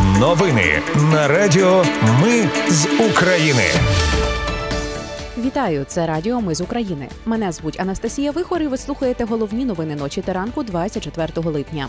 Новини на Радіо Ми з України. Вітаю, це Радіо Ми з України. Мене звуть Анастасія Вихор і Ви слухаєте головні новини ночі та ранку 24 липня.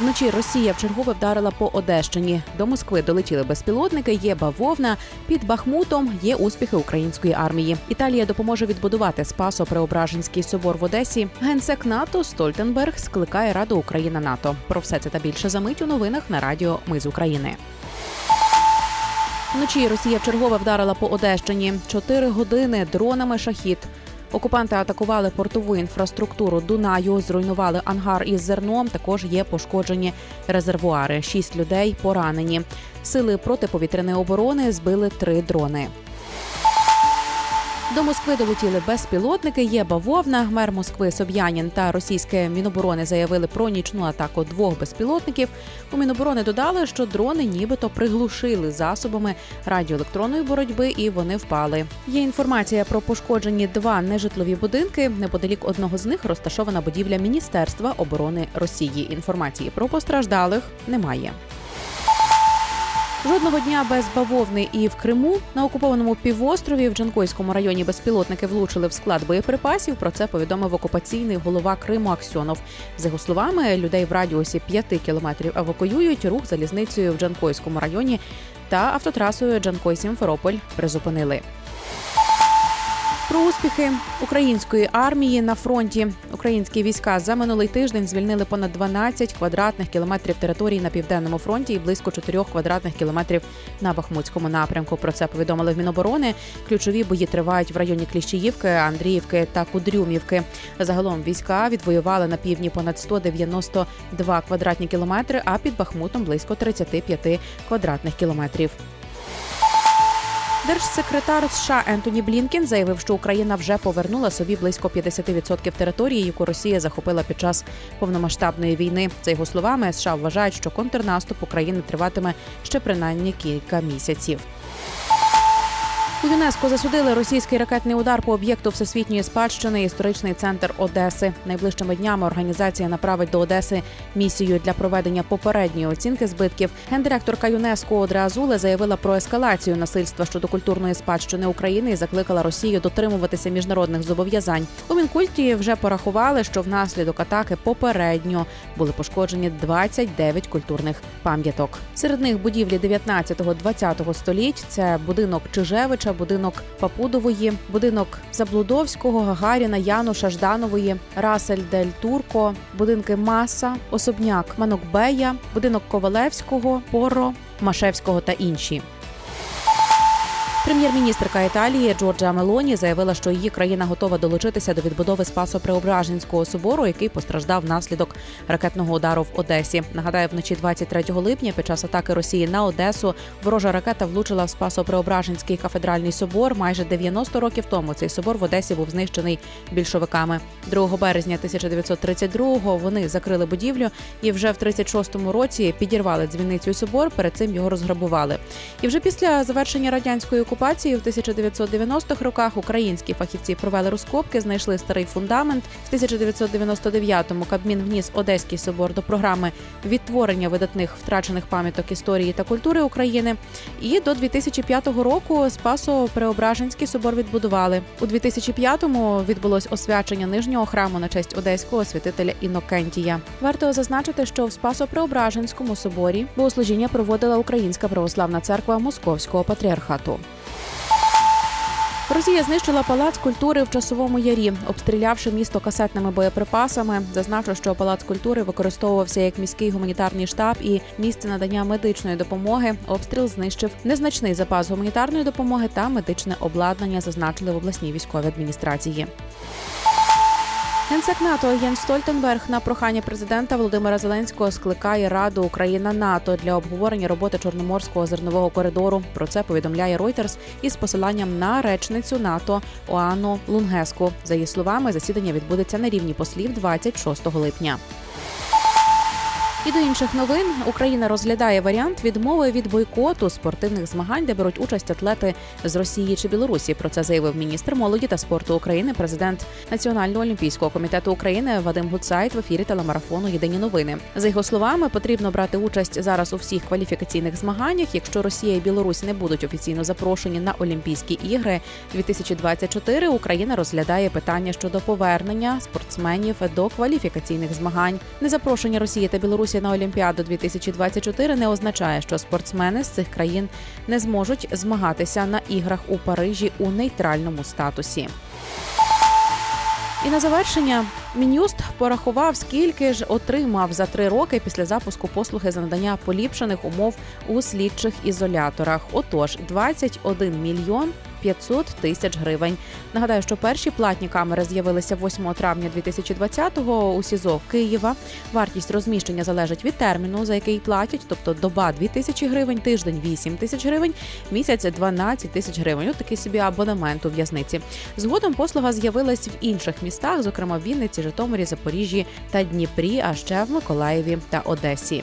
Вночі Росія вчергове вдарила по Одещині. До Москви долетіли безпілотники. Є бавовна під Бахмутом. Є успіхи української армії. Італія допоможе відбудувати Спасо-Преображенський собор в Одесі. Генсек НАТО Стольтенберг скликає Раду Україна НАТО. Про все це та більше за мить у новинах на Радіо Ми з України. Вночі Росія вчергове вдарила по Одещині. Чотири години дронами шахід. Окупанти атакували портову інфраструктуру Дунаю, зруйнували ангар із зерном. Також є пошкоджені резервуари. Шість людей поранені. Сили протиповітряної оборони збили три дрони. До Москви долетіли безпілотники. Є бавовна. Мер Москви Соб'янін та російське міноборони заявили про нічну атаку двох безпілотників. У Міноборони додали, що дрони нібито приглушили засобами радіоелектронної боротьби і вони впали. Є інформація про пошкоджені два нежитлові будинки. Неподалік одного з них розташована будівля Міністерства оборони Росії. Інформації про постраждалих немає. Жодного дня без бавовни і в Криму на окупованому півострові в Джанкойському районі безпілотники влучили в склад боєприпасів. Про це повідомив окупаційний голова Криму Аксьонов. За його словами, людей в радіусі 5 кілометрів евакуюють. Рух залізницею в Джанкойському районі та автотрасою Джанкой-Сімферополь призупинили. Про успіхи української армії на фронті українські війська за минулий тиждень звільнили понад 12 квадратних кілометрів території на південному фронті і близько 4 квадратних кілометрів на Бахмутському напрямку. Про це повідомили в Міноборони. Ключові бої тривають в районі Кліщіївки, Андріївки та Кудрюмівки. Загалом війська відвоювали на півдні понад 192 квадратні кілометри, а під Бахмутом близько 35 квадратних кілометрів. Держсекретар США Ентоні Блінкін заявив, що Україна вже повернула собі близько 50% території, яку Росія захопила під час повномасштабної війни. За його словами, США вважають, що контрнаступ України триватиме ще принаймні кілька місяців. У ЮНЕСКО засудили російський ракетний удар по об'єкту всесвітньої спадщини історичний центр Одеси. Найближчими днями організація направить до Одеси місію для проведення попередньої оцінки збитків. Гендиректорка ЮНЕСКО Одре Азуле заявила про ескалацію насильства щодо культурної спадщини України і закликала Росію дотримуватися міжнародних зобов'язань. У мінкульті вже порахували, що внаслідок атаки попередньо були пошкоджені 29 культурних пам'яток. Серед них будівлі 19-20 століть. Це будинок Чижевича, будинок Папудової, будинок Заблудовського, Гагаріна, Януша, Жданової, Расель Дель Турко, будинки Маса, особняк Манокбея, будинок Ковалевського, Поро, Машевського та інші. Прем'єр-міністрка Італії Джорджа Мелоні заявила, що її країна готова долучитися до відбудови Спасо-Преображенського собору, який постраждав внаслідок ракетного удару в Одесі. Нагадаю, вночі 23 липня під час атаки Росії на Одесу ворожа ракета влучила в Спасо-Преображенський кафедральний собор. Майже 90 років тому цей собор в Одесі був знищений більшовиками. 2 березня 1932-го вони закрили будівлю і вже в 36-му році підірвали дзвіницю собор. Перед цим його розграбували. І вже після завершення радянської окупації окупації в 1990-х роках українські фахівці провели розкопки, знайшли старий фундамент. В 1999-му Кабмін вніс Одеський собор до програми відтворення видатних втрачених пам'яток історії та культури України. І до 2005 року Спасо-Преображенський собор відбудували. У 2005-му відбулось освячення нижнього храму на честь одеського святителя Інокентія. Варто зазначити, що в Спасо-Преображенському соборі богослужіння проводила Українська православна церква Московського патріархату. Росія знищила палац культури в часовому ярі, обстрілявши місто касетними боєприпасами. Зазначу, що палац культури використовувався як міський гуманітарний штаб і місце надання медичної допомоги. Обстріл знищив незначний запас гуманітарної допомоги та медичне обладнання, зазначили в обласній військовій адміністрації. Генсек НАТО Єн Стольтенберг на прохання президента Володимира Зеленського скликає Раду Україна НАТО для обговорення роботи Чорноморського зернового коридору. Про це повідомляє Reuters із посиланням на речницю НАТО Оану Лунгеску. За її словами, засідання відбудеться на рівні послів 26 липня. І до інших новин Україна розглядає варіант відмови від бойкоту спортивних змагань, де беруть участь атлети з Росії чи Білорусі. Про це заявив міністр молоді та спорту України, президент Національного олімпійського комітету України Вадим Гуцайт в ефірі телемарафону Єдині новини. За його словами, потрібно брати участь зараз у всіх кваліфікаційних змаганнях. Якщо Росія і Білорусь не будуть офіційно запрошені на Олімпійські ігри 2024, Україна розглядає питання щодо повернення спортсменів до кваліфікаційних змагань. Незапрошення Росії та Білорусі на Олімпіаду 2024 не означає, що спортсмени з цих країн не зможуть змагатися на іграх у Парижі у нейтральному статусі. І на завершення мін'юст порахував, скільки ж отримав за три роки після запуску послуги за надання поліпшених умов у слідчих ізоляторах. Отож, 21 мільйон 500 тисяч гривень. Нагадаю, що перші платні камери з'явилися 8 травня 2020-го у СІЗО Києва. Вартість розміщення залежить від терміну, за який платять, тобто доба 2 тисячі гривень, тиждень 8 тисяч гривень, місяць 12 тисяч гривень. От такий собі абонемент у в'язниці. Згодом послуга з'явилась в інших містах, зокрема в Вінниці, Житомирі, Запоріжжі та Дніпрі, а ще в Миколаєві та Одесі.